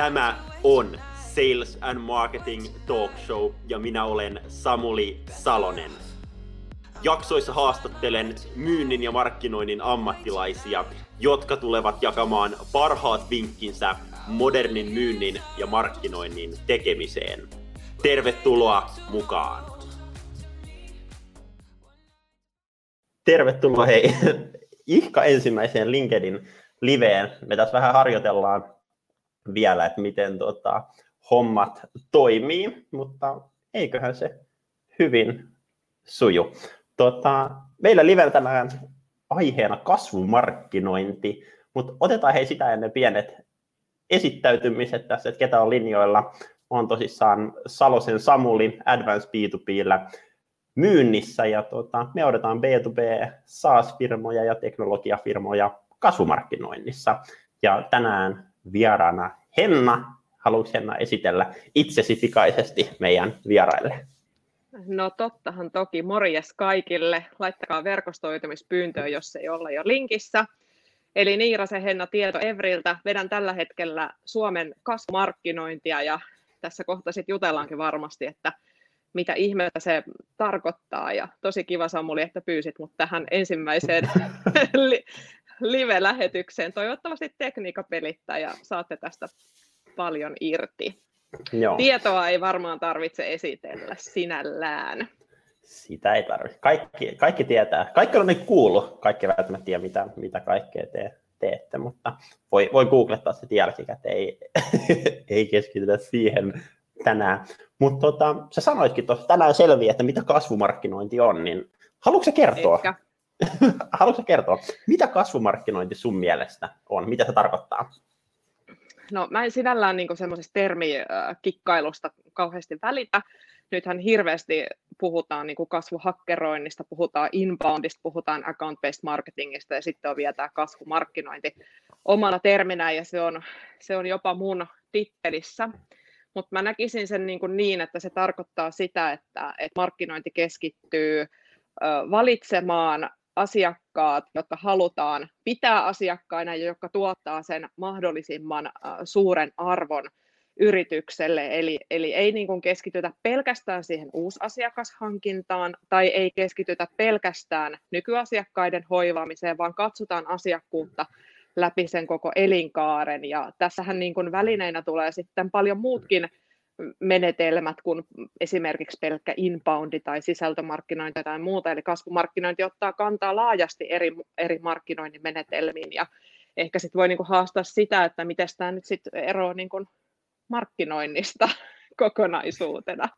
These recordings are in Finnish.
Tämä on Sales and Marketing Talk Show ja minä olen Samuli Salonen. Jaksoissa haastattelen myynnin ja markkinoinnin ammattilaisia, jotka tulevat jakamaan parhaat vinkkinsä modernin myynnin ja markkinoinnin tekemiseen. Tervetuloa mukaan! Tervetuloa hei ihka ensimmäiseen LinkedIn liveen. Me tässä vähän harjoitellaan vielä, että miten tota, hommat toimii, mutta eiköhän se hyvin suju. Tota, meillä liven tänään aiheena kasvumarkkinointi, mutta otetaan hei sitä ennen pienet esittäytymiset tässä, että ketä on linjoilla. On tosissaan Salosen Samuli Advanced B2Bllä myynnissä ja tota, me odotetaan B2B SaaS-firmoja ja teknologiafirmoja kasvumarkkinoinnissa. Ja tänään vieraana Henna. Haluatko Henna esitellä itsesi pikaisesti meidän vieraille? No tottahan toki. Morjes kaikille. Laittakaa verkostoitumispyyntöä, jos ei olla jo linkissä. Eli Niirasen Henna Tieto Evriltä. Vedän tällä hetkellä Suomen kasvumarkkinointia ja tässä kohta sitten jutellaankin varmasti, että mitä ihmettä se tarkoittaa. Ja tosi kiva Samuli, että pyysit mut tähän ensimmäiseen live-lähetykseen. Toivottavasti tekniikka pelittää ja saatte tästä paljon irti. Joo. Tietoa ei varmaan tarvitse esitellä sinällään. Sitä ei tarvitse. Kaikki, kaikki tietää. Kaikki on nyt kuullut. Kaikki välttämättä tiedä, mitä, mitä kaikkea te, teette, mutta voi, voi googlettaa se jälkikäteen. Ei, ei keskitytä siihen tänään. Mutta tota, sä sanoitkin tuossa tänään selviä, että mitä kasvumarkkinointi on, niin haluatko kertoa? Ehkä. haluatko kertoa, mitä kasvumarkkinointi sun mielestä on? Mitä se tarkoittaa? No mä en sinällään niin semmoisesta termikikkailusta kauheasti välitä. Nythän hirveästi puhutaan niin kasvuhakkeroinnista, puhutaan inboundista, puhutaan account-based marketingista ja sitten on vielä tämä kasvumarkkinointi omana terminä ja se on, se on jopa mun tittelissä. Mutta mä näkisin sen niin, niin, että se tarkoittaa sitä, että, että markkinointi keskittyy valitsemaan asiakkaat, jotka halutaan pitää asiakkaina ja jotka tuottaa sen mahdollisimman suuren arvon yritykselle. Eli, eli ei niin kuin keskitytä pelkästään siihen uusasiakashankintaan tai ei keskitytä pelkästään nykyasiakkaiden hoivaamiseen, vaan katsotaan asiakkuutta läpi sen koko elinkaaren. Ja tässähän niin kuin välineinä tulee sitten paljon muutkin menetelmät kuin esimerkiksi pelkkä inboundi tai sisältömarkkinointi tai muuta. Eli kasvumarkkinointi ottaa kantaa laajasti eri, eri markkinoinnin menetelmiin ja ehkä sitten voi niinku haastaa sitä, että miten tämä nyt sitten eroaa niinku markkinoinnista kokonaisuutena.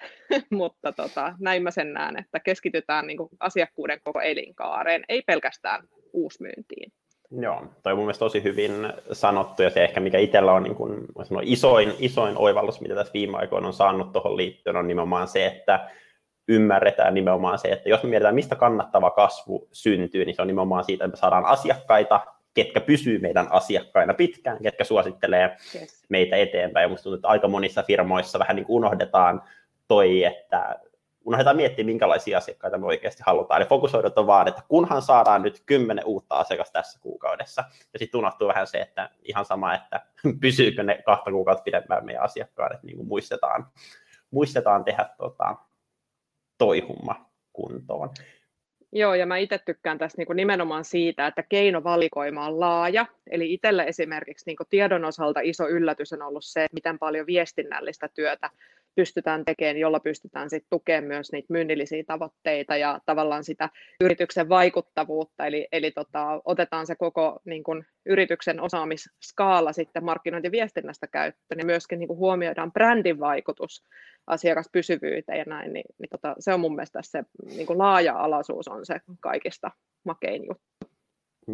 Mutta tota, näin mä sen näen, että keskitytään niinku asiakkuuden koko elinkaareen, ei pelkästään uusmyyntiin. Joo, toi on mun mielestä tosi hyvin sanottu ja se ehkä mikä itsellä on niin kuin, sanoa, isoin, isoin oivallus, mitä tässä viime aikoina on saanut tuohon liittyen, on nimenomaan se, että ymmärretään nimenomaan se, että jos me mietitään, mistä kannattava kasvu syntyy, niin se on nimenomaan siitä, että me saadaan asiakkaita, ketkä pysyy meidän asiakkaina pitkään, ketkä suosittelee yes. meitä eteenpäin. Ja musta tuntuu, että aika monissa firmoissa vähän niin kuin unohdetaan toi, että unohdetaan miettiä, minkälaisia asiakkaita me oikeasti halutaan. Eli fokusoidut vaan, että kunhan saadaan nyt kymmenen uutta asiakasta tässä kuukaudessa. Ja sitten unohtuu vähän se, että ihan sama, että pysyykö ne kahta kuukautta pidempään meidän asiakkaat, että niin kuin muistetaan, muistetaan tehdä tota, toi humma kuntoon. Joo, ja mä itse tykkään tästä niin kuin nimenomaan siitä, että keinovalikoima on laaja. Eli itselle esimerkiksi niin kuin tiedon osalta iso yllätys on ollut se, miten paljon viestinnällistä työtä pystytään tekemään, jolla pystytään sitten tukemaan myös niitä myynnillisiä tavoitteita ja tavallaan sitä yrityksen vaikuttavuutta, eli, eli tota, otetaan se koko niin kun, yrityksen osaamisskaala sitten markkinointiviestinnästä käyttöön, niin myöskin niin kun, huomioidaan brändin vaikutus asiakaspysyvyyteen ja näin, niin, niin tota, se on mun mielestä se niin kun, laaja-alaisuus on se kaikista makein juttu.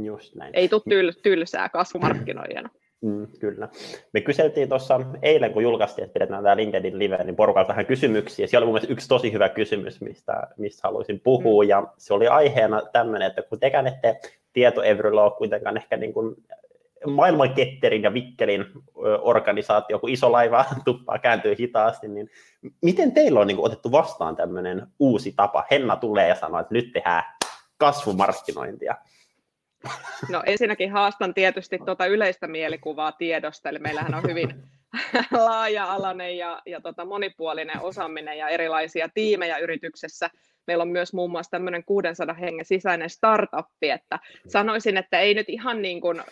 Just näin. Ei tule tyl- tylsää kasvumarkkinoijana. Mm, kyllä. Me kyseltiin tuossa eilen, kun julkaistiin, että pidetään tämä LinkedIn live, niin porukalta vähän kysymyksiä. Siellä oli mun mielestä yksi tosi hyvä kysymys, mistä, mistä haluaisin puhua, mm. ja se oli aiheena tämmöinen, että kun tekään ette tieto ole kuitenkaan ehkä niin kuin maailman ketterin ja vikkelin organisaatio, kun iso laiva tuppaa kääntyy hitaasti, niin miten teillä on niin kuin otettu vastaan tämmöinen uusi tapa? Henna tulee ja sanoo, että nyt tehdään kasvumarkkinointia. No ensinnäkin haastan tietysti tuota yleistä mielikuvaa tiedosta, eli meillähän on hyvin laaja-alainen ja, ja tota monipuolinen osaaminen ja erilaisia tiimejä yrityksessä. Meillä on myös muun muassa tämmöinen 600 hengen sisäinen startuppi, että sanoisin, että ei nyt ihan niin kuin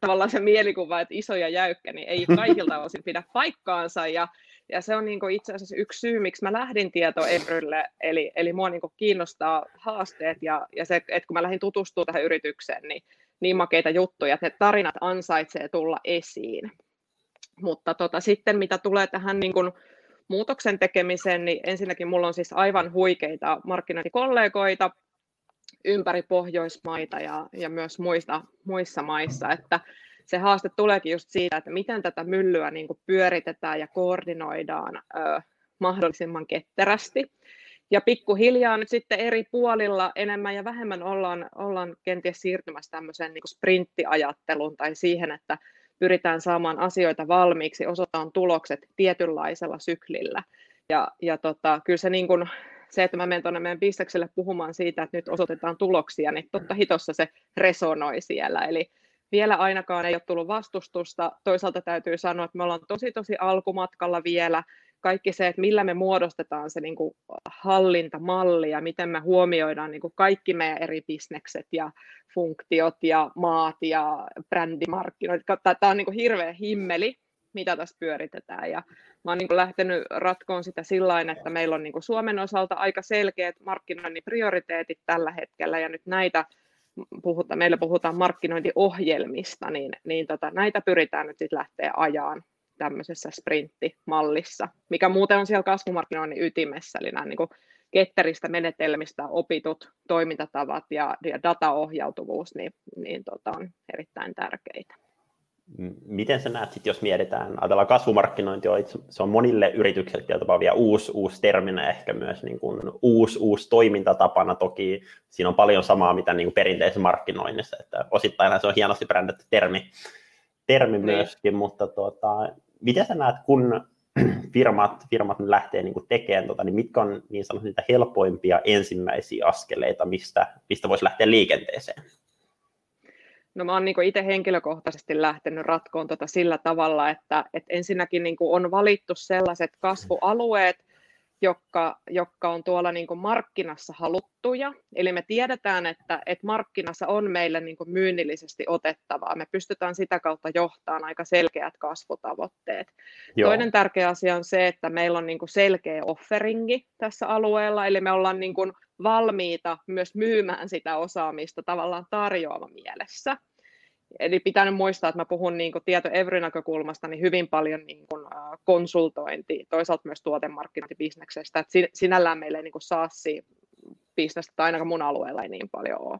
tavallaan se mielikuva, että iso ja jäykkä, niin ei kaikilta osin pidä paikkaansa ja ja se on niin kuin itse asiassa yksi syy, miksi mä lähdin tietoevrylle, eli, eli mua niin kuin kiinnostaa haasteet ja, ja se, että kun mä lähdin tutustumaan tähän yritykseen, niin niin makeita juttuja, että ne tarinat ansaitsee tulla esiin. Mutta tota, sitten mitä tulee tähän niin kuin muutoksen tekemiseen, niin ensinnäkin mulla on siis aivan huikeita markkinointikollegoita ympäri Pohjoismaita ja, ja myös muista, muissa maissa, että se haaste tuleekin just siitä, että miten tätä myllyä niin kuin pyöritetään ja koordinoidaan ö, mahdollisimman ketterästi. Ja pikkuhiljaa nyt sitten eri puolilla enemmän ja vähemmän ollaan, ollaan kenties siirtymässä tämmöiseen niin sprinttiajatteluun tai siihen, että pyritään saamaan asioita valmiiksi, osataan tulokset tietynlaisella syklillä. Ja, ja tota, kyllä se, niin kuin, se, että mä menen tuonne meidän bisnekselle puhumaan siitä, että nyt osoitetaan tuloksia, niin totta hitossa se resonoi siellä. Eli vielä ainakaan ei ole tullut vastustusta. Toisaalta täytyy sanoa, että me ollaan tosi tosi alkumatkalla vielä. Kaikki se, että millä me muodostetaan se niin kuin hallintamalli ja miten me huomioidaan niin kuin kaikki meidän eri bisnekset ja funktiot ja maat ja brändimarkkinoit. Tämä on niin kuin hirveä himmeli, mitä tässä pyöritetään. Ja mä oon niin lähtenyt ratkoon sitä sillä että meillä on niin Suomen osalta aika selkeät markkinoinnin prioriteetit tällä hetkellä, ja nyt näitä puhuta, meillä puhutaan markkinointiohjelmista, niin, niin tota, näitä pyritään nyt sitten lähteä ajaan tämmöisessä sprinttimallissa, mikä muuten on siellä kasvumarkkinoinnin ytimessä, eli nämä niin kuin ketteristä menetelmistä opitut toimintatavat ja, ja dataohjautuvuus niin, niin tota, on erittäin tärkeitä. Miten sä näet, sit, jos mietitään, ajatellaan kasvumarkkinointi, se on monille yrityksille tietysti vielä uusi, uusi terminä, ehkä myös niin kuin uusi, uusi toimintatapana. Toki siinä on paljon samaa, mitä niin kuin perinteisessä markkinoinnissa, että osittain se on hienosti brändätty termi, termi niin. myöskin, mutta tuota, miten sä näet, kun firmat, firmat lähtee niin kuin tekemään, tota, niin mitkä on niin sanotusti niitä helpoimpia ensimmäisiä askeleita, mistä, mistä voisi lähteä liikenteeseen? No mä oon niin itse henkilökohtaisesti lähtenyt ratkoon tota sillä tavalla, että, että ensinnäkin niin on valittu sellaiset kasvualueet, jotka, jotka on tuolla niin markkinassa haluttuja. Eli me tiedetään, että, että markkinassa on meille niin myynnillisesti otettavaa. Me pystytään sitä kautta johtamaan aika selkeät kasvutavoitteet. Joo. Toinen tärkeä asia on se, että meillä on niin selkeä offeringi tässä alueella, eli me ollaan niin valmiita myös myymään sitä osaamista tavallaan tarjoava mielessä. Eli pitää muistaa, että mä puhun niin tieto Every-näkökulmasta niin hyvin paljon niin kuin, uh, konsultointi, toisaalta myös tuotemarkkinointibisneksestä, että sinällään meillä ei niin saassi bisnestä tai ainakaan mun alueella ei niin paljon ole.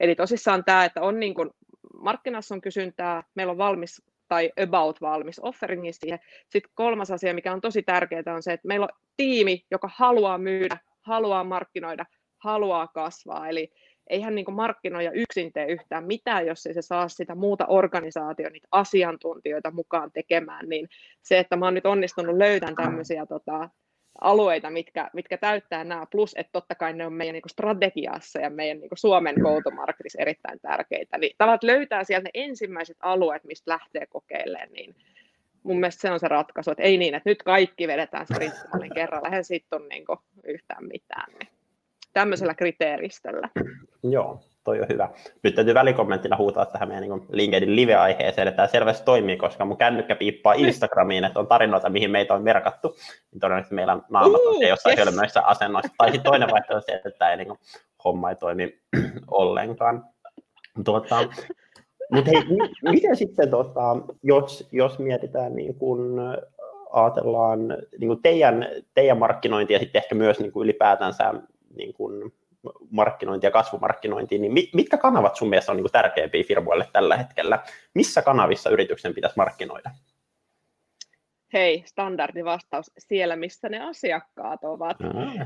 Eli tosissaan tämä, että on niin kuin, markkinassa on kysyntää, meillä on valmis tai about valmis offeringi siihen. Sitten kolmas asia, mikä on tosi tärkeää, on se, että meillä on tiimi, joka haluaa myydä, haluaa markkinoida, haluaa kasvaa. Eli eihän niin markkinoija yksin tee yhtään mitään, jos ei se saa sitä muuta organisaatio, niitä asiantuntijoita mukaan tekemään, niin se, että mä oon nyt onnistunut löytämään tämmöisiä tota, alueita, mitkä, mitkä täyttää nämä, plus että totta kai ne on meidän niin strategiassa ja meidän niin Suomen go to erittäin tärkeitä. Niin tavat löytää sieltä ne ensimmäiset alueet, mistä lähtee kokeilemaan, niin mun mielestä se on se ratkaisu, että ei niin, että nyt kaikki vedetään sprinttimallin kerralla, eihän siitä ole niin yhtään mitään. Niin tämmöisellä kriteeristöllä. Joo, toi on hyvä. Nyt täytyy välikommenttina huutaa tähän meidän niin LinkedIn live-aiheeseen, että tämä selvästi toimii, koska mun kännykkä piippaa Instagramiin, että on tarinoita, mihin meitä on merkattu. Niin todennäköisesti meillä naamat on jossain yes. hölmöissä asennoissa. Tai sitten toinen vaihtoehto on se, että tämä ei, niin kuin, homma ei toimi ollenkaan. Tuota, mutta hei, miten sitten, tota, jos, jos mietitään niin kun ajatellaan niin kuin teidän, teidän markkinointia ja sitten ehkä myös niin kuin ylipäätänsä niin kuin markkinointi ja kasvumarkkinointiin, niin mitkä kanavat sun mielestä on niin kuin tärkeimpiä firmoille tällä hetkellä? Missä kanavissa yrityksen pitäisi markkinoida? Hei, standardivastaus, siellä missä ne asiakkaat ovat.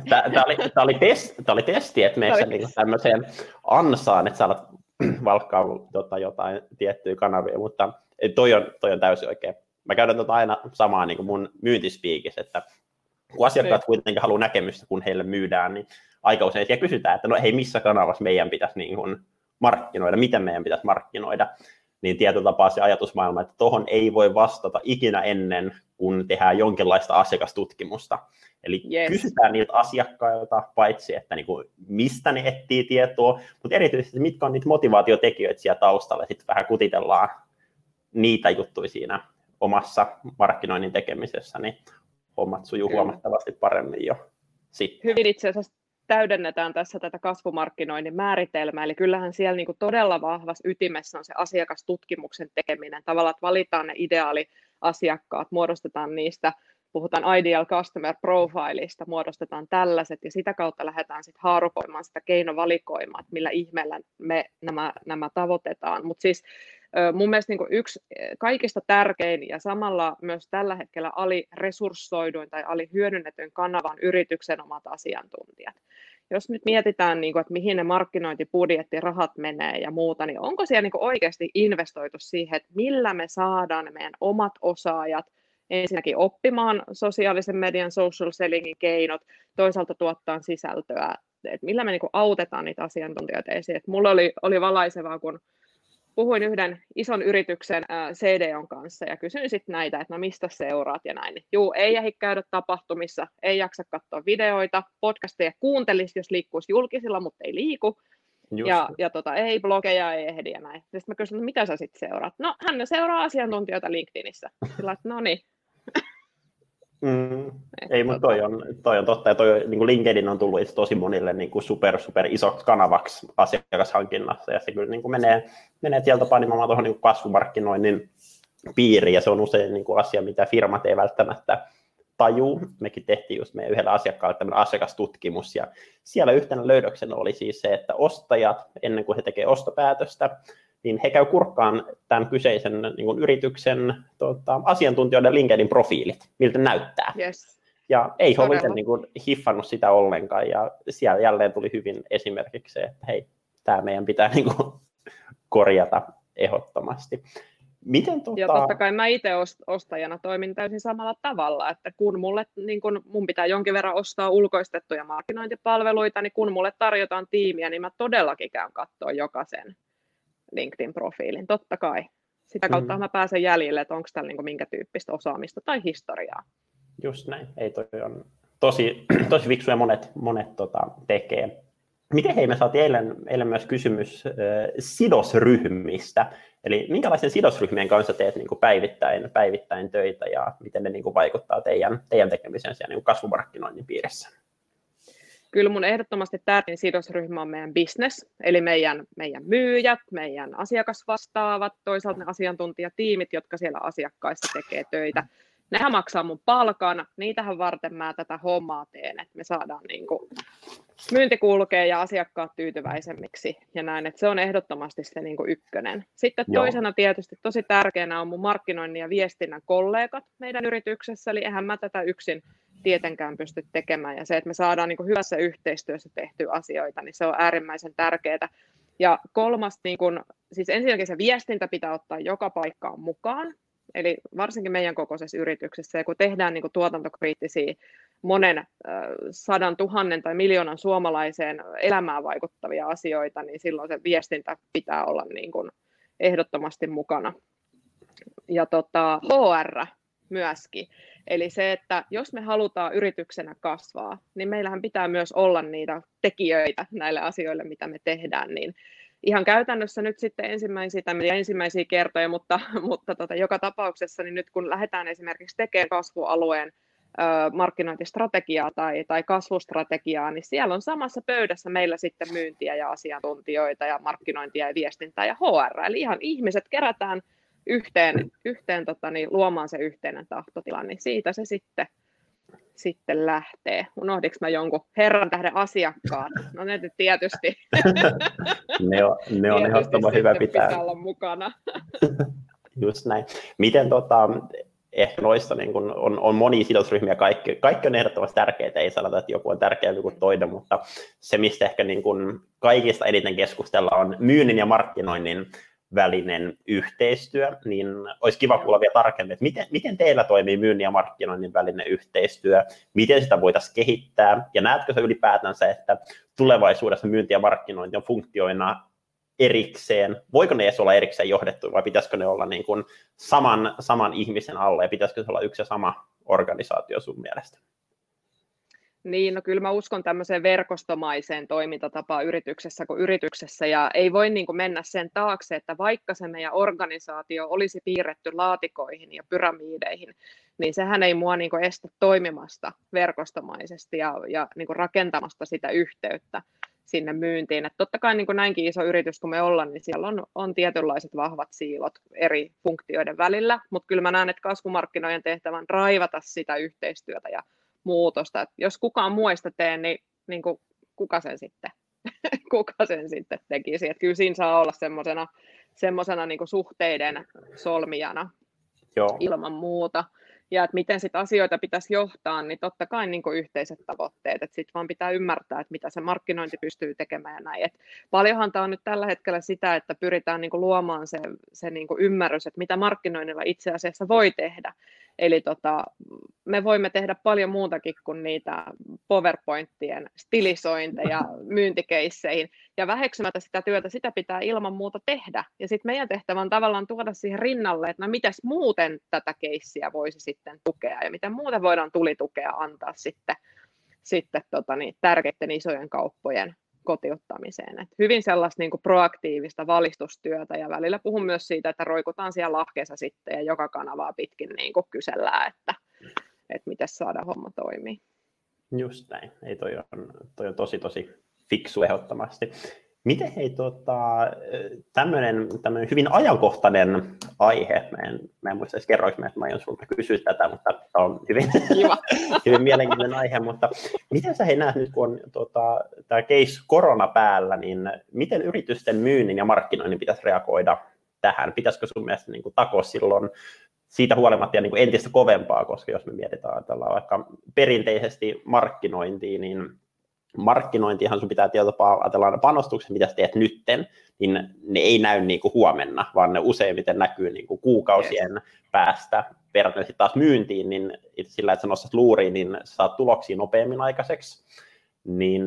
Tämä oli, tämä oli, testi, tämä oli testi, että meissä niin tämmöiseen ansaan, että saat valkkaa tota, jotain tiettyjä kanavia, mutta toi on, toi on täysin oikein. Mä käydän tota aina samaa niin kuin mun myyntispiikissä, että kun asiakkaat kuitenkin haluaa näkemystä, kun heille myydään, niin aika usein siellä kysytään, että no hei, missä kanavassa meidän pitäisi niin kuin markkinoida, miten meidän pitäisi markkinoida, niin tietyllä tapaa se ajatusmaailma, että tuohon ei voi vastata ikinä ennen, kun tehdään jonkinlaista asiakastutkimusta. Eli yes. kysytään niiltä asiakkailta, paitsi että niin kuin, mistä ne etsii tietoa, mutta erityisesti mitkä on niitä motivaatiotekijöitä siellä taustalla, sitten vähän kutitellaan niitä juttuja siinä omassa markkinoinnin tekemisessä, niin hommat sujuu huomattavasti paremmin jo sitten. Hyvin itse asiassa täydennetään tässä tätä kasvumarkkinoinnin määritelmää, eli kyllähän siellä niin kuin todella vahvassa ytimessä on se asiakastutkimuksen tekeminen, tavallaan että valitaan ne ideaaliasiakkaat, muodostetaan niistä, puhutaan ideal customer profileista, muodostetaan tällaiset, ja sitä kautta lähdetään sitten haarukoimaan sitä keinovalikoimaa, että millä ihmeellä me nämä, nämä tavoitetaan, mutta siis mun mielestä niin yksi kaikista tärkein ja samalla myös tällä hetkellä aliresurssoiduin tai alihyödynnetyn kanavan yrityksen omat asiantuntijat. Jos nyt mietitään, niin kuin, että mihin ne markkinointibudjetti, rahat menee ja muuta, niin onko siellä niin oikeasti investoitu siihen, että millä me saadaan ne meidän omat osaajat ensinnäkin oppimaan sosiaalisen median social sellingin keinot, toisaalta tuottaa sisältöä, että millä me niin autetaan niitä asiantuntijoita esiin. Että mulla oli, oli valaisevaa, kun puhuin yhden ison yrityksen CDOn kanssa ja kysyin sitten näitä, että no mistä seuraat ja näin. Juu, ei ehdi käydä tapahtumissa, ei jaksa katsoa videoita, podcasteja kuuntelisi, jos liikkuisi julkisilla, mutta ei liiku. Just. Ja, ja tota, ei blogeja, ei ehdi ja näin. Sitten mä kysyin, että mitä sä sitten seuraat? No, hän seuraa asiantuntijoita LinkedInissä. Sillä että no niin, Mm, ei, mutta toi on, toi on totta, ja toi, niin kuin LinkedIn on tullut tosi monille niin kuin super, super isoksi kanavaksi asiakashankinnassa, ja se kyllä niin kuin menee, menee sieltä painimaan tuohon niin kasvumarkkinoinnin piiriin, ja se on usein niin kuin asia, mitä firmat ei välttämättä tajuu. Mekin tehtiin just meidän yhdellä asiakkaalle tämmöinen asiakastutkimus, ja siellä yhtenä löydöksenä oli siis se, että ostajat, ennen kuin he tekevät ostopäätöstä, niin he käy kurkkaan tämän kyseisen niin kuin yrityksen tota, asiantuntijoiden LinkedIn profiilit, miltä näyttää. Yes. Ja ei he ole niin kuin, hiffannut sitä ollenkaan, ja siellä jälleen tuli hyvin esimerkiksi se, että hei, tämä meidän pitää niin kuin, korjata ehdottomasti. Miten, tuota... Ja totta kai mä itse ostajana toimin täysin samalla tavalla, että kun mulle, niin kun mun pitää jonkin verran ostaa ulkoistettuja markkinointipalveluita, niin kun mulle tarjotaan tiimiä, niin mä todellakin käyn katsoa jokaisen LinkedIn-profiilin, totta kai. Sitä kautta mm. mä pääsen jäljille, että onko täällä niin minkä tyyppistä osaamista tai historiaa. Just näin, ei toi on tosi, tosi fiksuja monet, monet tota, tekee. Miten hei, me saatiin eilen, eilen myös kysymys äh, sidosryhmistä, eli minkälaisen sidosryhmien kanssa teet niin kuin päivittäin, päivittäin töitä ja miten ne niin kuin vaikuttaa teidän, teidän tekemiseen siellä niin kasvumarkkinoinnin piirissä? Kyllä mun ehdottomasti tärkein sidosryhmä on meidän business, eli meidän, meidän myyjät, meidän asiakasvastaavat, toisaalta ne asiantuntijatiimit, jotka siellä asiakkaissa tekee töitä. Nehän maksaa mun palkan, niitähän varten mä tätä hommaa teen, että me saadaan niin kuin myynti kulkee ja asiakkaat tyytyväisemmiksi ja näin, että se on ehdottomasti se niin kuin ykkönen. Sitten Joo. toisena tietysti tosi tärkeänä on mun markkinoinnin ja viestinnän kollegat meidän yrityksessä, eli eihän mä tätä yksin tietenkään pysty tekemään. Ja se, että me saadaan niin hyvässä yhteistyössä tehtyä asioita, niin se on äärimmäisen tärkeää. Ja kolmas, niin kuin, siis ensinnäkin se viestintä pitää ottaa joka paikkaan mukaan, eli varsinkin meidän kokoisessa yrityksessä, ja kun tehdään niin tuotantokriittisiä monen sadan tuhannen tai miljoonan suomalaiseen elämään vaikuttavia asioita, niin silloin se viestintä pitää olla niin kuin ehdottomasti mukana. Ja tota, HR myöskin. Eli se, että jos me halutaan yrityksenä kasvaa, niin meillähän pitää myös olla niitä tekijöitä näille asioille, mitä me tehdään, niin ihan käytännössä nyt sitten ensimmäisiä, ensimmäisiä kertoja, mutta, mutta tota, joka tapauksessa niin nyt kun lähdetään esimerkiksi tekemään kasvualueen markkinointistrategiaa tai, tai kasvustrategiaa, niin siellä on samassa pöydässä meillä sitten myyntiä ja asiantuntijoita ja markkinointia ja viestintää ja HR, eli ihan ihmiset kerätään yhteen, yhteen tota, niin, luomaan se yhteinen tahtotila, niin siitä se sitten, sitten lähtee. Unohdinko mä jonkun herran tähden asiakkaan? No ne tietysti. ne on, ne on ehdottoman hyvä pitää. pitää olla mukana. Just näin. Miten tota, ehkä noissa niin kun on, on monia sidosryhmiä, kaikki, kaikki on ehdottomasti tärkeitä, ei sanota, että joku on tärkeämpi kuin toinen, mutta se, mistä ehkä niin kun kaikista eniten keskustella on myynnin ja markkinoinnin välinen yhteistyö, niin olisi kiva kuulla vielä tarkemmin, että miten, miten teillä toimii myynnin ja markkinoinnin välinen yhteistyö, miten sitä voitaisiin kehittää, ja näetkö se ylipäätänsä, että tulevaisuudessa myynti ja markkinointi on funktioina erikseen? Voiko ne edes olla erikseen johdettu vai pitäisikö ne olla niin kuin saman, saman ihmisen alla ja pitäisikö se olla yksi ja sama organisaatio sun mielestä? Niin, no kyllä mä uskon tämmöiseen verkostomaiseen toimintatapaan yrityksessä kuin yrityksessä, ja ei voi niin kuin mennä sen taakse, että vaikka se meidän organisaatio olisi piirretty laatikoihin ja pyramiideihin, niin sehän ei mua niin kuin estä toimimasta verkostomaisesti ja, ja niin kuin rakentamasta sitä yhteyttä sinne myyntiin. Et totta kai niin kuin näinkin iso yritys kuin me ollaan, niin siellä on, on tietynlaiset vahvat siilot eri funktioiden välillä, mutta kyllä mä näen, että kasvumarkkinoiden tehtävän raivata sitä yhteistyötä ja muutosta. Et jos kukaan muista tee, niin, niin kuin, kuka sen sitten? kuka sen sitten tekisi? Et kyllä siinä saa olla semmoisena semmosena niin suhteiden solmijana Joo. ilman muuta ja että miten sit asioita pitäisi johtaa, niin totta kai niin yhteiset tavoitteet, että sitten vaan pitää ymmärtää, että mitä se markkinointi pystyy tekemään ja näin. Et paljonhan tämä on nyt tällä hetkellä sitä, että pyritään niin luomaan se, se niin ymmärrys, että mitä markkinoinnilla itse asiassa voi tehdä. Eli tota, me voimme tehdä paljon muutakin kuin niitä PowerPointien stilisointeja myyntikeisseihin. Ja väheksymättä sitä työtä, sitä pitää ilman muuta tehdä. Ja sitten meidän tehtävä on tavallaan tuoda siihen rinnalle, että no mitäs muuten tätä keissiä voisi sitten tukea ja miten muuten voidaan tulitukea antaa sitten, sitten tota niin, tärkeiden isojen kauppojen kotiuttamiseen. Et hyvin sellaista niin kuin proaktiivista valistustyötä ja välillä puhun myös siitä, että roikutaan siellä lahkeessa sitten ja joka kanavaa pitkin niin kuin kysellään, että, että miten saada homma toimii. Just näin. Ei toi on, toi on tosi tosi fiksu ehdottomasti. Miten hei, tota, tämmöinen, hyvin ajankohtainen aihe, mä en, mä en muista edes kerroinko, että mä aion sulta kysyä tätä, mutta tämä on hyvin, hyvin mielenkiintoinen aihe, mutta miten sä hei näet nyt, kun on tota, tämä case korona päällä, niin miten yritysten myynnin ja markkinoinnin pitäisi reagoida tähän? Pitäisikö sun mielestä niin kuin, takoa silloin siitä huolimatta ja niin kuin entistä kovempaa, koska jos me mietitään tällä vaikka perinteisesti markkinointiin, niin markkinointihan sun pitää tietyllä tapaa ajatella panostukset, mitä sä teet nytten, niin ne ei näy niin kuin huomenna, vaan ne useimmiten näkyy niin kuin kuukausien yes. päästä. Verrattuna sitten taas myyntiin, niin sillä, että sä nostat luuriin, niin sä saat tuloksia nopeammin aikaiseksi. Niin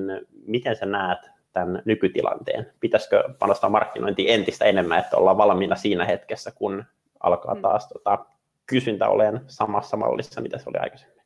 miten sä näet tämän nykytilanteen? Pitäisikö panostaa markkinointiin entistä enemmän, että ollaan valmiina siinä hetkessä, kun alkaa mm. taas tota, kysyntä olemaan samassa mallissa, mitä se oli aikaisemmin?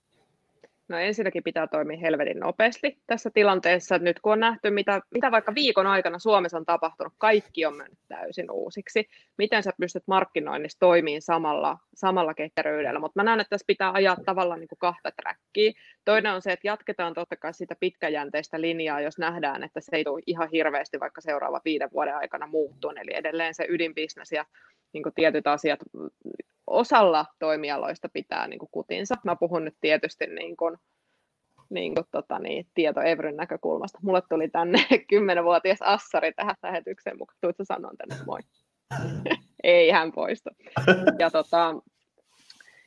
No ensinnäkin pitää toimia helvetin nopeasti tässä tilanteessa. Nyt kun on nähty, mitä, mitä vaikka viikon aikana Suomessa on tapahtunut, kaikki on mennyt täysin uusiksi. Miten sä pystyt markkinoinnissa toimimaan samalla, samalla ketteryydellä? Mutta mä näen, että tässä pitää ajaa tavallaan niin kuin kahta trackia. Toinen on se, että jatketaan totta kai sitä pitkäjänteistä linjaa, jos nähdään, että se ei tule ihan hirveästi vaikka seuraava viiden vuoden aikana muuttuu. Eli edelleen se ydinbisnes ja niin tietyt asiat osalla toimialoista pitää niin kuin kutinsa. Mä puhun nyt tietysti niin kuin, niin kuin, tota, niin, tieto Evryn näkökulmasta. Mulle tuli tänne kymmenenvuotias Assari tähän lähetykseen mukaan. Tuutko sanon tänne moi? ei hän poistu. Ja, tota,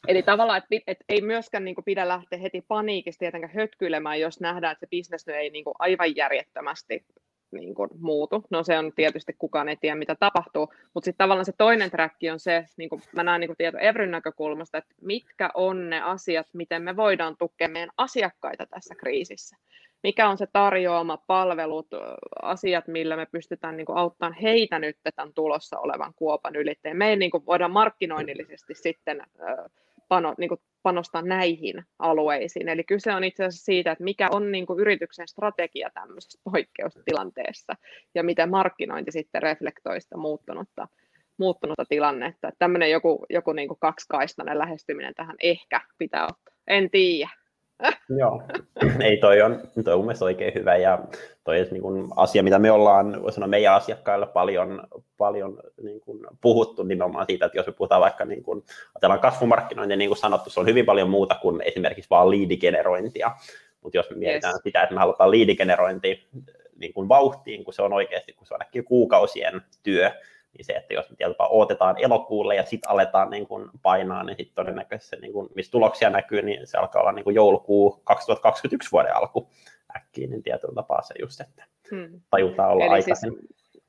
eli tavallaan, että et ei myöskään niin kuin, pidä lähteä heti paniikista tietenkään hötkyilemään, jos nähdään, että se bisnes ei niin kuin, aivan järjettömästi niin kuin muutu. No se on tietysti kukaan ei tiedä, mitä tapahtuu, mutta sitten tavallaan se toinen track on se, niin kuin mä näen niin kuin tieto Evryn näkökulmasta, että mitkä on ne asiat, miten me voidaan tukea meidän asiakkaita tässä kriisissä. Mikä on se tarjoama palvelut, asiat, millä me pystytään niin kuin auttamaan heitä nyt tämän tulossa olevan kuopan ylitteen. Me ei niin kuin voida markkinoinnillisesti sitten pano, niin kuin panostaa näihin alueisiin. Eli kyse on itse asiassa siitä, että mikä on niin kuin yrityksen strategia tämmöisessä poikkeustilanteessa ja miten markkinointi sitten reflektoi sitä muuttunutta, muuttunutta tilannetta. Että tämmöinen joku, joku niin kuin kaksikaistainen lähestyminen tähän ehkä pitää ottaa. En tiedä. Joo, ei toi on, toi on mielestäni oikein hyvä ja toi on niin asia, mitä me ollaan voi sanoa, meidän asiakkailla paljon, paljon niin kuin puhuttu nimenomaan siitä, että jos me puhutaan vaikka niin kuin, ajatellaan kasvumarkkinointia, niin kuin sanottu, se on hyvin paljon muuta kuin esimerkiksi vaan liidigenerointia, mutta jos me mietitään yes. sitä, että me halutaan liidigenerointi niin kuin vauhtiin, kun se on oikeasti, kun se on kuukausien työ, niin se, että jos me tietysti odotetaan elokuulle ja sitten aletaan niin kuin painaa, niin sitten todennäköisesti niin kuin, missä tuloksia näkyy, niin se alkaa olla niin kuin joulukuu 2021 vuoden alku äkkiä, niin tietyllä tapaa se just, että hmm. tajutaan olla Eli aikaisemmin. Siis,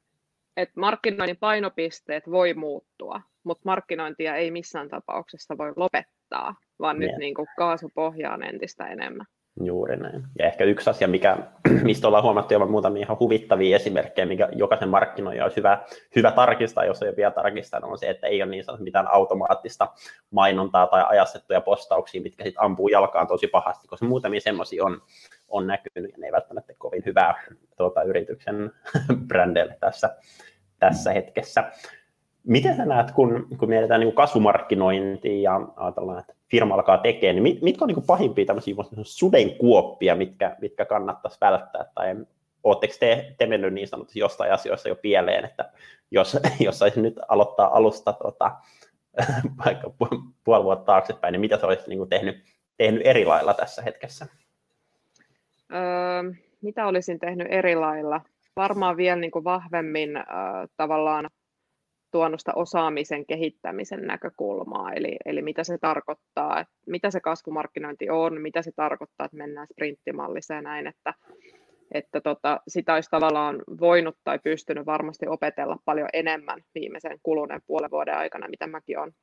että markkinoinnin painopisteet voi muuttua, mutta markkinointia ei missään tapauksessa voi lopettaa, vaan niin. nyt niin kuin kaasupohjaan entistä enemmän. Juuri näin. Ja ehkä yksi asia, mikä, mistä ollaan huomattu jo muutamia ihan huvittavia esimerkkejä, mikä jokaisen markkinoija olisi hyvä, hyvä tarkistaa, jos ei ole vielä tarkistanut, on se, että ei ole niin sanottu mitään automaattista mainontaa tai ajastettuja postauksia, mitkä sitten ampuu jalkaan tosi pahasti, koska muutamia semmoisia on, on näkynyt, ja ne ei välttämättä kovin hyvää tuota, yrityksen brändeille tässä, tässä hetkessä. Miten sä näet, kun, kun mietitään niin kasvumarkkinointia ja ajatellaan, että firma alkaa tekemään, niin mit, mitkä on niin pahimpia tämmöisiä sudenkuoppia, mitkä, mitkä kannattaisi välttää, tai oletteko te, te mennyt niin sanotusti jostain asioissa jo pieleen, että jos, jos saisi nyt aloittaa alusta tota, vaikka puoli vuotta taaksepäin, niin mitä se olisi niin tehnyt, tehnyt eri lailla tässä hetkessä? Öö, mitä olisin tehnyt eri lailla? Varmaan vielä niin vahvemmin äh, tavallaan tuonut sitä osaamisen kehittämisen näkökulmaa, eli, eli mitä se tarkoittaa, että mitä se kasvumarkkinointi on, mitä se tarkoittaa, että mennään sprinttimalliseen ja näin, että, että tota, sitä olisi tavallaan voinut tai pystynyt varmasti opetella paljon enemmän viimeisen kuluneen puolen vuoden aikana, mitä mäkin olen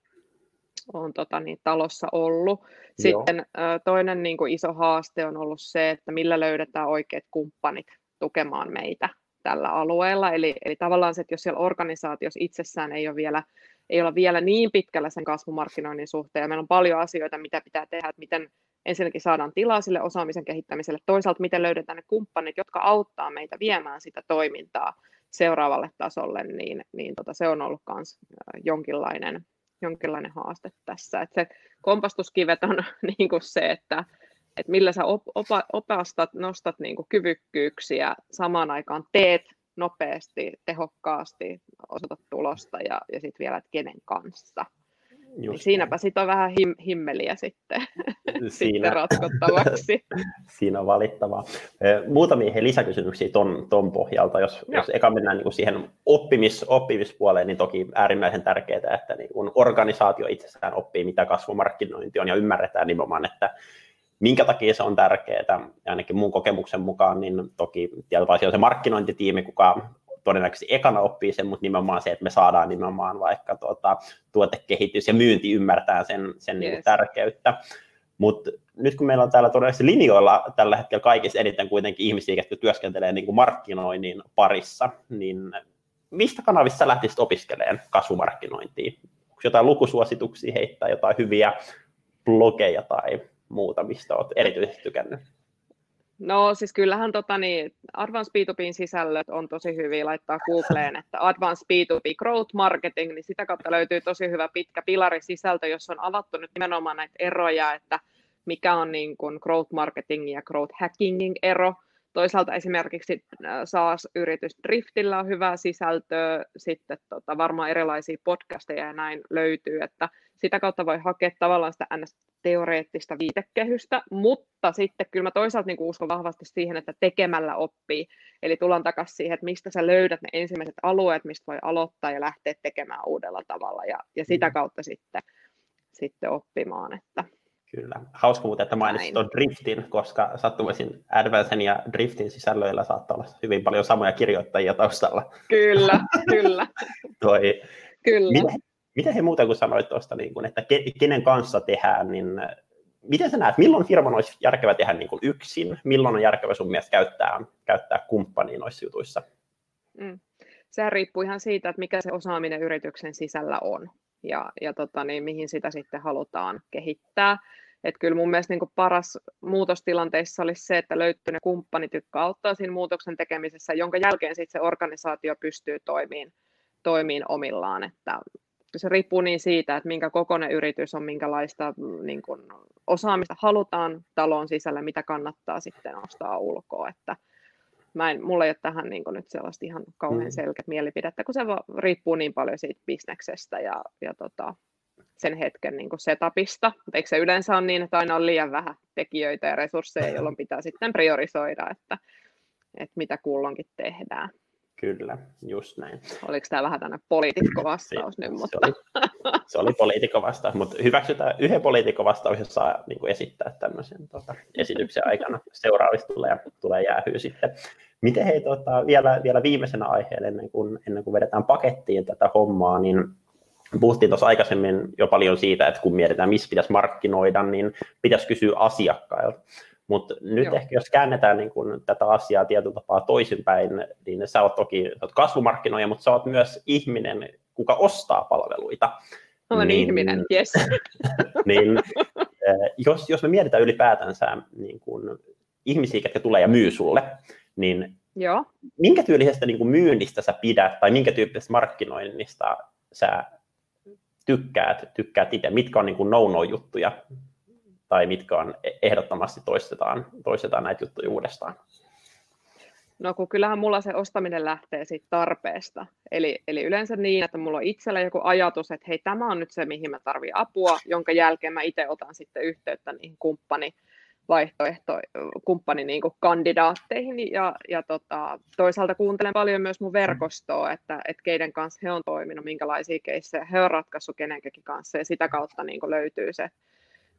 on tota, niin, talossa ollut. Sitten Joo. toinen niin kuin iso haaste on ollut se, että millä löydetään oikeat kumppanit tukemaan meitä tällä alueella. Eli, eli tavallaan se, että jos siellä organisaatiossa itsessään ei ole vielä ei olla vielä niin pitkällä sen kasvumarkkinoinnin suhteen, ja meillä on paljon asioita, mitä pitää tehdä, että miten ensinnäkin saadaan tilaa sille osaamisen kehittämiselle, toisaalta miten löydetään ne kumppanit, jotka auttaa meitä viemään sitä toimintaa seuraavalle tasolle, niin, niin tota, se on ollut myös jonkinlainen, jonkinlainen haaste tässä. Et se kompastuskivet on niin kuin se, että että millä sä op, opa, opastat, nostat niin kuin kyvykkyyksiä, samaan aikaan teet nopeasti, tehokkaasti, osoitat tulosta ja, ja sitten vielä, että kenen kanssa. niin siinäpä sitten on vähän him, himmeliä sitten, Siinä, sitten ratkottavaksi. Siinä on valittavaa. Muutamia he lisäkysymyksiä ton, ton pohjalta. Jos, jos eka mennään niin siihen oppimis, oppimispuoleen, niin toki äärimmäisen tärkeää, että niin kun organisaatio itsessään oppii, mitä kasvumarkkinointi on, ja ymmärretään nimenomaan, että minkä takia se on tärkeää, ainakin mun kokemuksen mukaan, niin toki tietysti on se markkinointitiimi, kuka todennäköisesti ekana oppii sen, mutta nimenomaan se, että me saadaan nimenomaan vaikka tuota, tuotekehitys ja myynti ymmärtää sen, sen yes. niin tärkeyttä. Mutta nyt kun meillä on täällä todennäköisesti linjoilla tällä hetkellä kaikissa eniten kuitenkin ihmisiä, jotka työskentelee niin kuin markkinoinnin parissa, niin mistä kanavissa lähtisit opiskelemaan kasvumarkkinointia? Onko jotain lukusuosituksia heittää, jotain hyviä blogeja tai muuta, mistä olet erityisesti tykännyt? No siis kyllähän tota, niin, Advanced B2Bin sisällöt on tosi hyviä laittaa Googleen, että Advanced B2B Growth Marketing, niin sitä kautta löytyy tosi hyvä pitkä pilarisisältö, jossa on avattu nyt nimenomaan näitä eroja, että mikä on niin kuin growth marketingin ja growth hackingin ero. Toisaalta esimerkiksi äh, SaaS-yritys Driftillä on hyvää sisältöä, sitten tota, varmaan erilaisia podcasteja ja näin löytyy, että sitä kautta voi hakea tavallaan sitä NS-teoreettista viitekehystä, mutta sitten kyllä mä toisaalta niin uskon vahvasti siihen, että tekemällä oppii. Eli tullaan takaisin siihen, että mistä sä löydät ne ensimmäiset alueet, mistä voi aloittaa ja lähteä tekemään uudella tavalla ja, ja sitä mm. kautta sitten, sitten oppimaan. Että Kyllä. Hauska muuten, että mainitsit tuon Driftin, koska sattumoisin Advancen ja Driftin sisällöillä saattaa olla hyvin paljon samoja kirjoittajia taustalla. Kyllä, kyllä. Toi, kyllä. Miten, miten he muuten kuin sanoit tuosta, niin kuin, että ke, kenen kanssa tehdään, niin miten sä näet, milloin firman olisi järkevä tehdä niin kuin yksin, milloin on järkevä sun mielestä käyttää, käyttää kumppania noissa jutuissa? Mm. Sehän riippuu ihan siitä, että mikä se osaaminen yrityksen sisällä on ja, ja tota, niin, mihin sitä sitten halutaan kehittää. Että kyllä mun mielestä niin paras muutostilanteissa olisi se, että löytyy ne kumppanit, jotka auttaa siinä muutoksen tekemisessä, jonka jälkeen sitten se organisaatio pystyy toimimaan, toimiin omillaan. Että se riippuu niin siitä, että minkä kokoinen yritys on, minkälaista niin kuin, osaamista halutaan talon sisällä, mitä kannattaa sitten ostaa ulkoa. Että mä en, mulla ei ole tähän niin nyt sellaista ihan kauhean mm. selkeät mielipidettä, kun se riippuu niin paljon siitä bisneksestä ja, ja tota, sen hetken niin kuin setupista. Mutta eikö se yleensä ole niin, että aina on liian vähän tekijöitä ja resursseja, jolloin pitää sitten priorisoida, että, että mitä kulloinkin tehdään. Kyllä, just näin. Oliko tämä vähän tänne poliitikkovastaus nyt? Mutta... Se, oli, se oli poliitikkovastaus, mutta hyväksytään yhden poliitikkovastaus, jos saa niin kuin esittää tämmöisen tuota, esityksen aikana. Seuraavista tulee, tulee jäähyä sitten. Miten hei, tuota, vielä, vielä viimeisenä aiheena, ennen kuin, ennen kuin vedetään pakettiin tätä hommaa, niin puhuttiin tuossa aikaisemmin jo paljon siitä, että kun mietitään, missä pitäisi markkinoida, niin pitäisi kysyä asiakkailta. Mutta nyt Joo. ehkä jos käännetään niin kun tätä asiaa tietyllä tapaa toisinpäin, niin sä oot toki sä oot kasvumarkkinoija, mutta sä oot myös ihminen, kuka ostaa palveluita. Olen niin, ihminen, yes. niin, eh, jos, jos me mietitään ylipäätänsä niin kun ihmisiä, jotka tulee ja myy sulle, niin Joo. minkä tyylisestä niin kuin myynnistä sä pidät tai minkä tyyppisestä markkinoinnista sä tykkäät, tykkäät itse, mitkä on niin kuin no-no-juttuja tai mitkä on e- ehdottomasti toistetaan, toistetaan näitä juttuja uudestaan? No kun kyllähän mulla se ostaminen lähtee siitä tarpeesta. Eli, eli yleensä niin, että mulla on itsellä joku ajatus, että hei tämä on nyt se, mihin mä tarvitsen apua, jonka jälkeen mä itse otan sitten yhteyttä niihin kumppani, vaihtoehto kumppani niin kuin kandidaatteihin ja, ja tota, toisaalta kuuntelen paljon myös mun verkostoa, että, että keiden kanssa he on toiminut, minkälaisia keissejä he on ratkaissut kenenkin kanssa ja sitä kautta niin kuin löytyy se,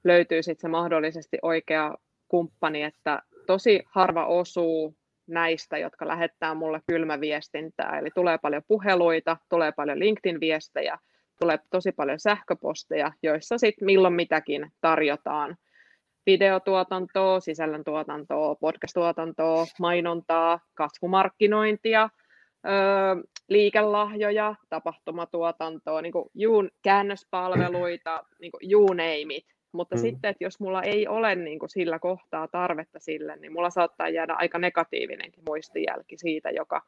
löytyy sit se mahdollisesti oikea kumppani, että tosi harva osuu näistä, jotka lähettää mulle kylmäviestintää, eli tulee paljon puheluita, tulee paljon LinkedIn-viestejä, tulee tosi paljon sähköposteja, joissa sitten milloin mitäkin tarjotaan videotuotantoa, sisällöntuotantoa, podcast-tuotantoa, mainontaa, kasvumarkkinointia, liikelahjoja, tapahtumatuotantoa, niin kuin juun, käännöspalveluita, niin kuin you name it. Mutta mm. sitten, että jos mulla ei ole niin kuin sillä kohtaa tarvetta sille, niin mulla saattaa jäädä aika negatiivinenkin muistijälki siitä, joka,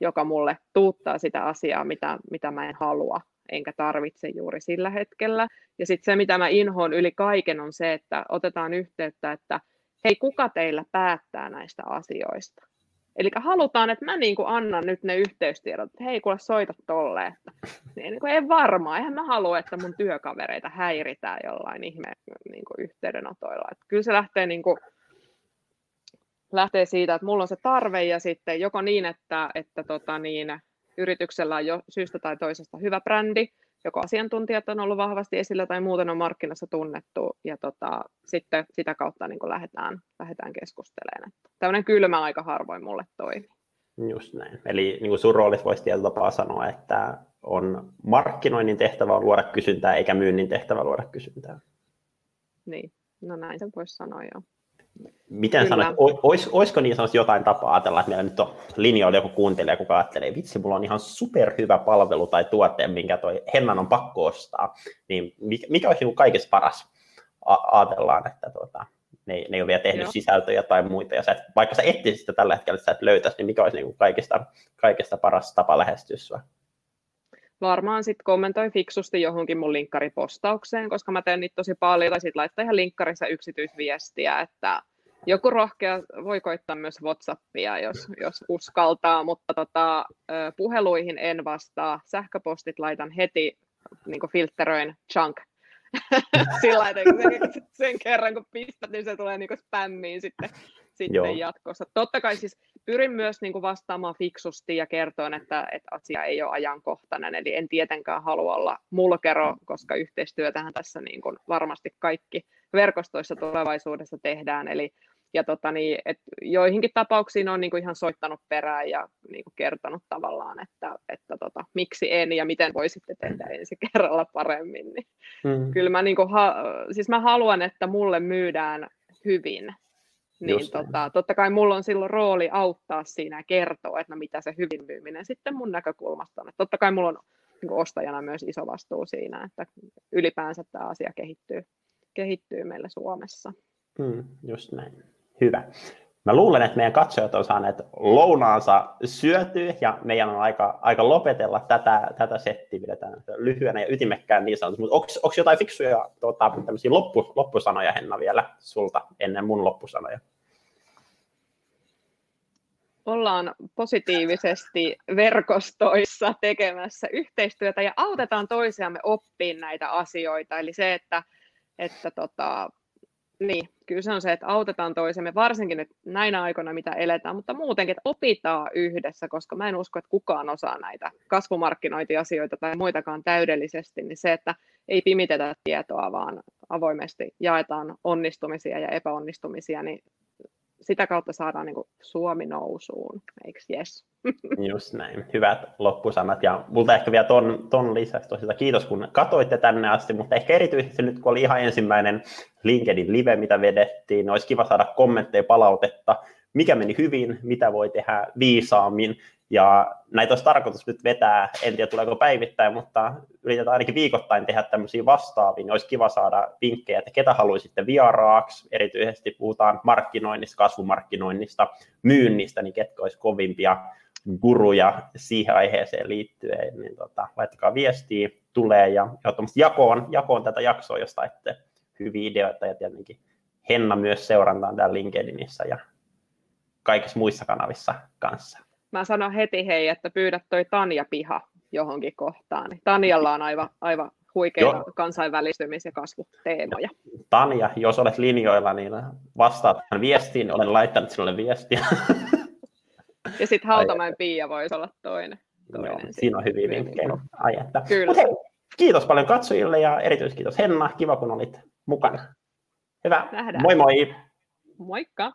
joka mulle tuuttaa sitä asiaa, mitä, mitä mä en halua enkä tarvitse juuri sillä hetkellä. Ja sitten se, mitä mä inhoon yli kaiken, on se, että otetaan yhteyttä, että hei, kuka teillä päättää näistä asioista? Eli halutaan, että mä niin kuin annan nyt ne yhteystiedot, että hei, kuule soita tolle. Että, niin kuin, en varmaan, eihän mä halua, että mun työkavereita häiritään jollain ihme niin kuin yhteydenotoilla. Että kyllä se lähtee, niin kuin, lähtee siitä, että mulla on se tarve ja sitten joko niin, että, että tota niin, yrityksellä on jo syystä tai toisesta hyvä brändi, joko asiantuntijat on ollut vahvasti esillä tai muuten on markkinassa tunnettu, ja tota, sitten sitä kautta niin kuin lähdetään, lähdetään keskustelemaan. Että tämmöinen kylmä aika harvoin mulle toimii. Just näin. Eli niin kuin sun roolissa voisi tietyllä tapaa sanoa, että on markkinoinnin tehtävä on luoda kysyntää, eikä myynnin tehtävä luoda kysyntää. Niin, no näin se voisi sanoa joo. Miten Kyllä. sanoit, olis, olisiko niin sanoisi jotain tapaa ajatella, että meillä nyt on linjoilla joku kuuntelija, kuka ajattelee, vitsi, mulla on ihan superhyvä palvelu tai tuote, minkä toi Hennan on pakko ostaa, niin mikä olisi niin kaikista paras? A- ajatellaan, että tuota, ne, ne ei ole vielä tehnyt Joo. sisältöjä tai muita, ja sä et, vaikka sä etsisit sitä tällä hetkellä, että sä et löytäisi, niin mikä olisi niin kaikista, kaikista paras tapa lähestyä sua? Varmaan sitten kommentoi fiksusti johonkin mun linkkaripostaukseen, koska mä teen niitä tosi paljon, tai sitten laittaa ihan linkkarissa yksityisviestiä, että joku rohkea voi koittaa myös Whatsappia, jos, jos uskaltaa, mutta tota, puheluihin en vastaa. Sähköpostit laitan heti, niin filtteröin chunk sillä että sen, sen kerran kun pistät, niin se tulee niin spämmiin sitten, sitten jatkossa. Totta kai siis pyrin myös niin kuin vastaamaan fiksusti ja kertoen, että, että asia ei ole ajankohtainen, eli en tietenkään halua olla mulkero, koska yhteistyötähän tässä niin kuin varmasti kaikki verkostoissa tulevaisuudessa tehdään, eli ja tota, niin, et joihinkin tapauksiin on niin kuin ihan soittanut perään ja niin kuin kertonut tavallaan, että, että tota, miksi en ja miten voisitte tehdä ensi kerralla paremmin. Niin mm. Kyllä mä, niin kuin, ha, siis mä haluan, että mulle myydään hyvin niin tota, totta kai mulla on silloin rooli auttaa siinä ja kertoa, että no mitä se hyvin myyminen sitten mun näkökulmasta on. Että totta kai mulla on niin ostajana myös iso vastuu siinä, että ylipäänsä tämä asia kehittyy, kehittyy meillä Suomessa. Mm, just näin. Hyvä. Mä luulen, että meidän katsojat on saaneet lounaansa syötyä ja meidän on aika, aika lopetella tätä, tätä settiä, pidetään lyhyenä ja ytimekkään niin sanotusti. Mutta onko jotain fiksuja tuota, loppu, loppusanoja, Henna, vielä sulta ennen mun loppusanoja? Ollaan positiivisesti verkostoissa tekemässä yhteistyötä ja autetaan toisiamme oppiin näitä asioita. Eli se, että, että tota, niin, kyllä se on se, että autetaan toisemme, varsinkin nyt näinä aikoina, mitä eletään, mutta muutenkin, että opitaan yhdessä, koska mä en usko, että kukaan osaa näitä kasvumarkkinointiasioita tai muitakaan täydellisesti, niin se, että ei pimitetä tietoa, vaan avoimesti jaetaan onnistumisia ja epäonnistumisia, niin sitä kautta saadaan niin kuin Suomi nousuun, eikö yes? Just näin. Hyvät loppusanat. Ja multa ehkä vielä ton, ton lisäksi tosiaan kiitos, kun katoitte tänne asti, mutta ehkä erityisesti nyt, kun oli ihan ensimmäinen LinkedIn live, mitä vedettiin, niin olisi kiva saada kommentteja, palautetta, mikä meni hyvin, mitä voi tehdä viisaammin, ja näitä olisi tarkoitus nyt vetää, en tiedä tuleeko päivittäin, mutta yritetään ainakin viikoittain tehdä tämmöisiä vastaavia, niin olisi kiva saada vinkkejä, että ketä haluaisitte vieraaksi, erityisesti puhutaan markkinoinnista, kasvumarkkinoinnista, myynnistä, niin ketkä olisi kovimpia guruja siihen aiheeseen liittyen, niin tota, laittakaa viestiä, tulee ja ehdottomasti jakoon, jakoon tätä jaksoa, jos saitte hyviä ideoita. Ja tietenkin Henna myös seurantaan täällä LinkedInissä ja kaikissa muissa kanavissa kanssa mä sanon heti hei, että pyydät toi Tanja Piha johonkin kohtaan. Niin Tanjalla on aivan, aivan huikeita Joo. kansainvälistymis- ja kasvuteemoja. Tanja, jos olet linjoilla, niin vastaat tähän viestiin. Olen laittanut sinulle viestiä. Ja sitten Hautamäen Pia voisi olla toinen. toinen Joo, siinä on hyviä vinkkejä. Ai, että. Kyllä. hei, kiitos paljon katsojille ja erityiskiitos Henna. Kiva, kun olit mukana. Hyvä. Nähdään. Moi moi. Moikka.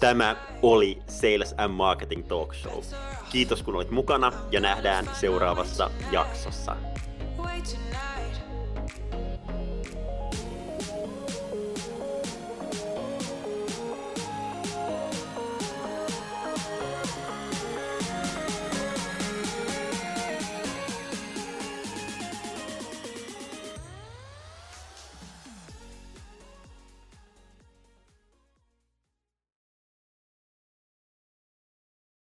Tämä oli Sales and Marketing Talk Show. Kiitos kun olit mukana ja nähdään seuraavassa jaksossa. Wait tonight.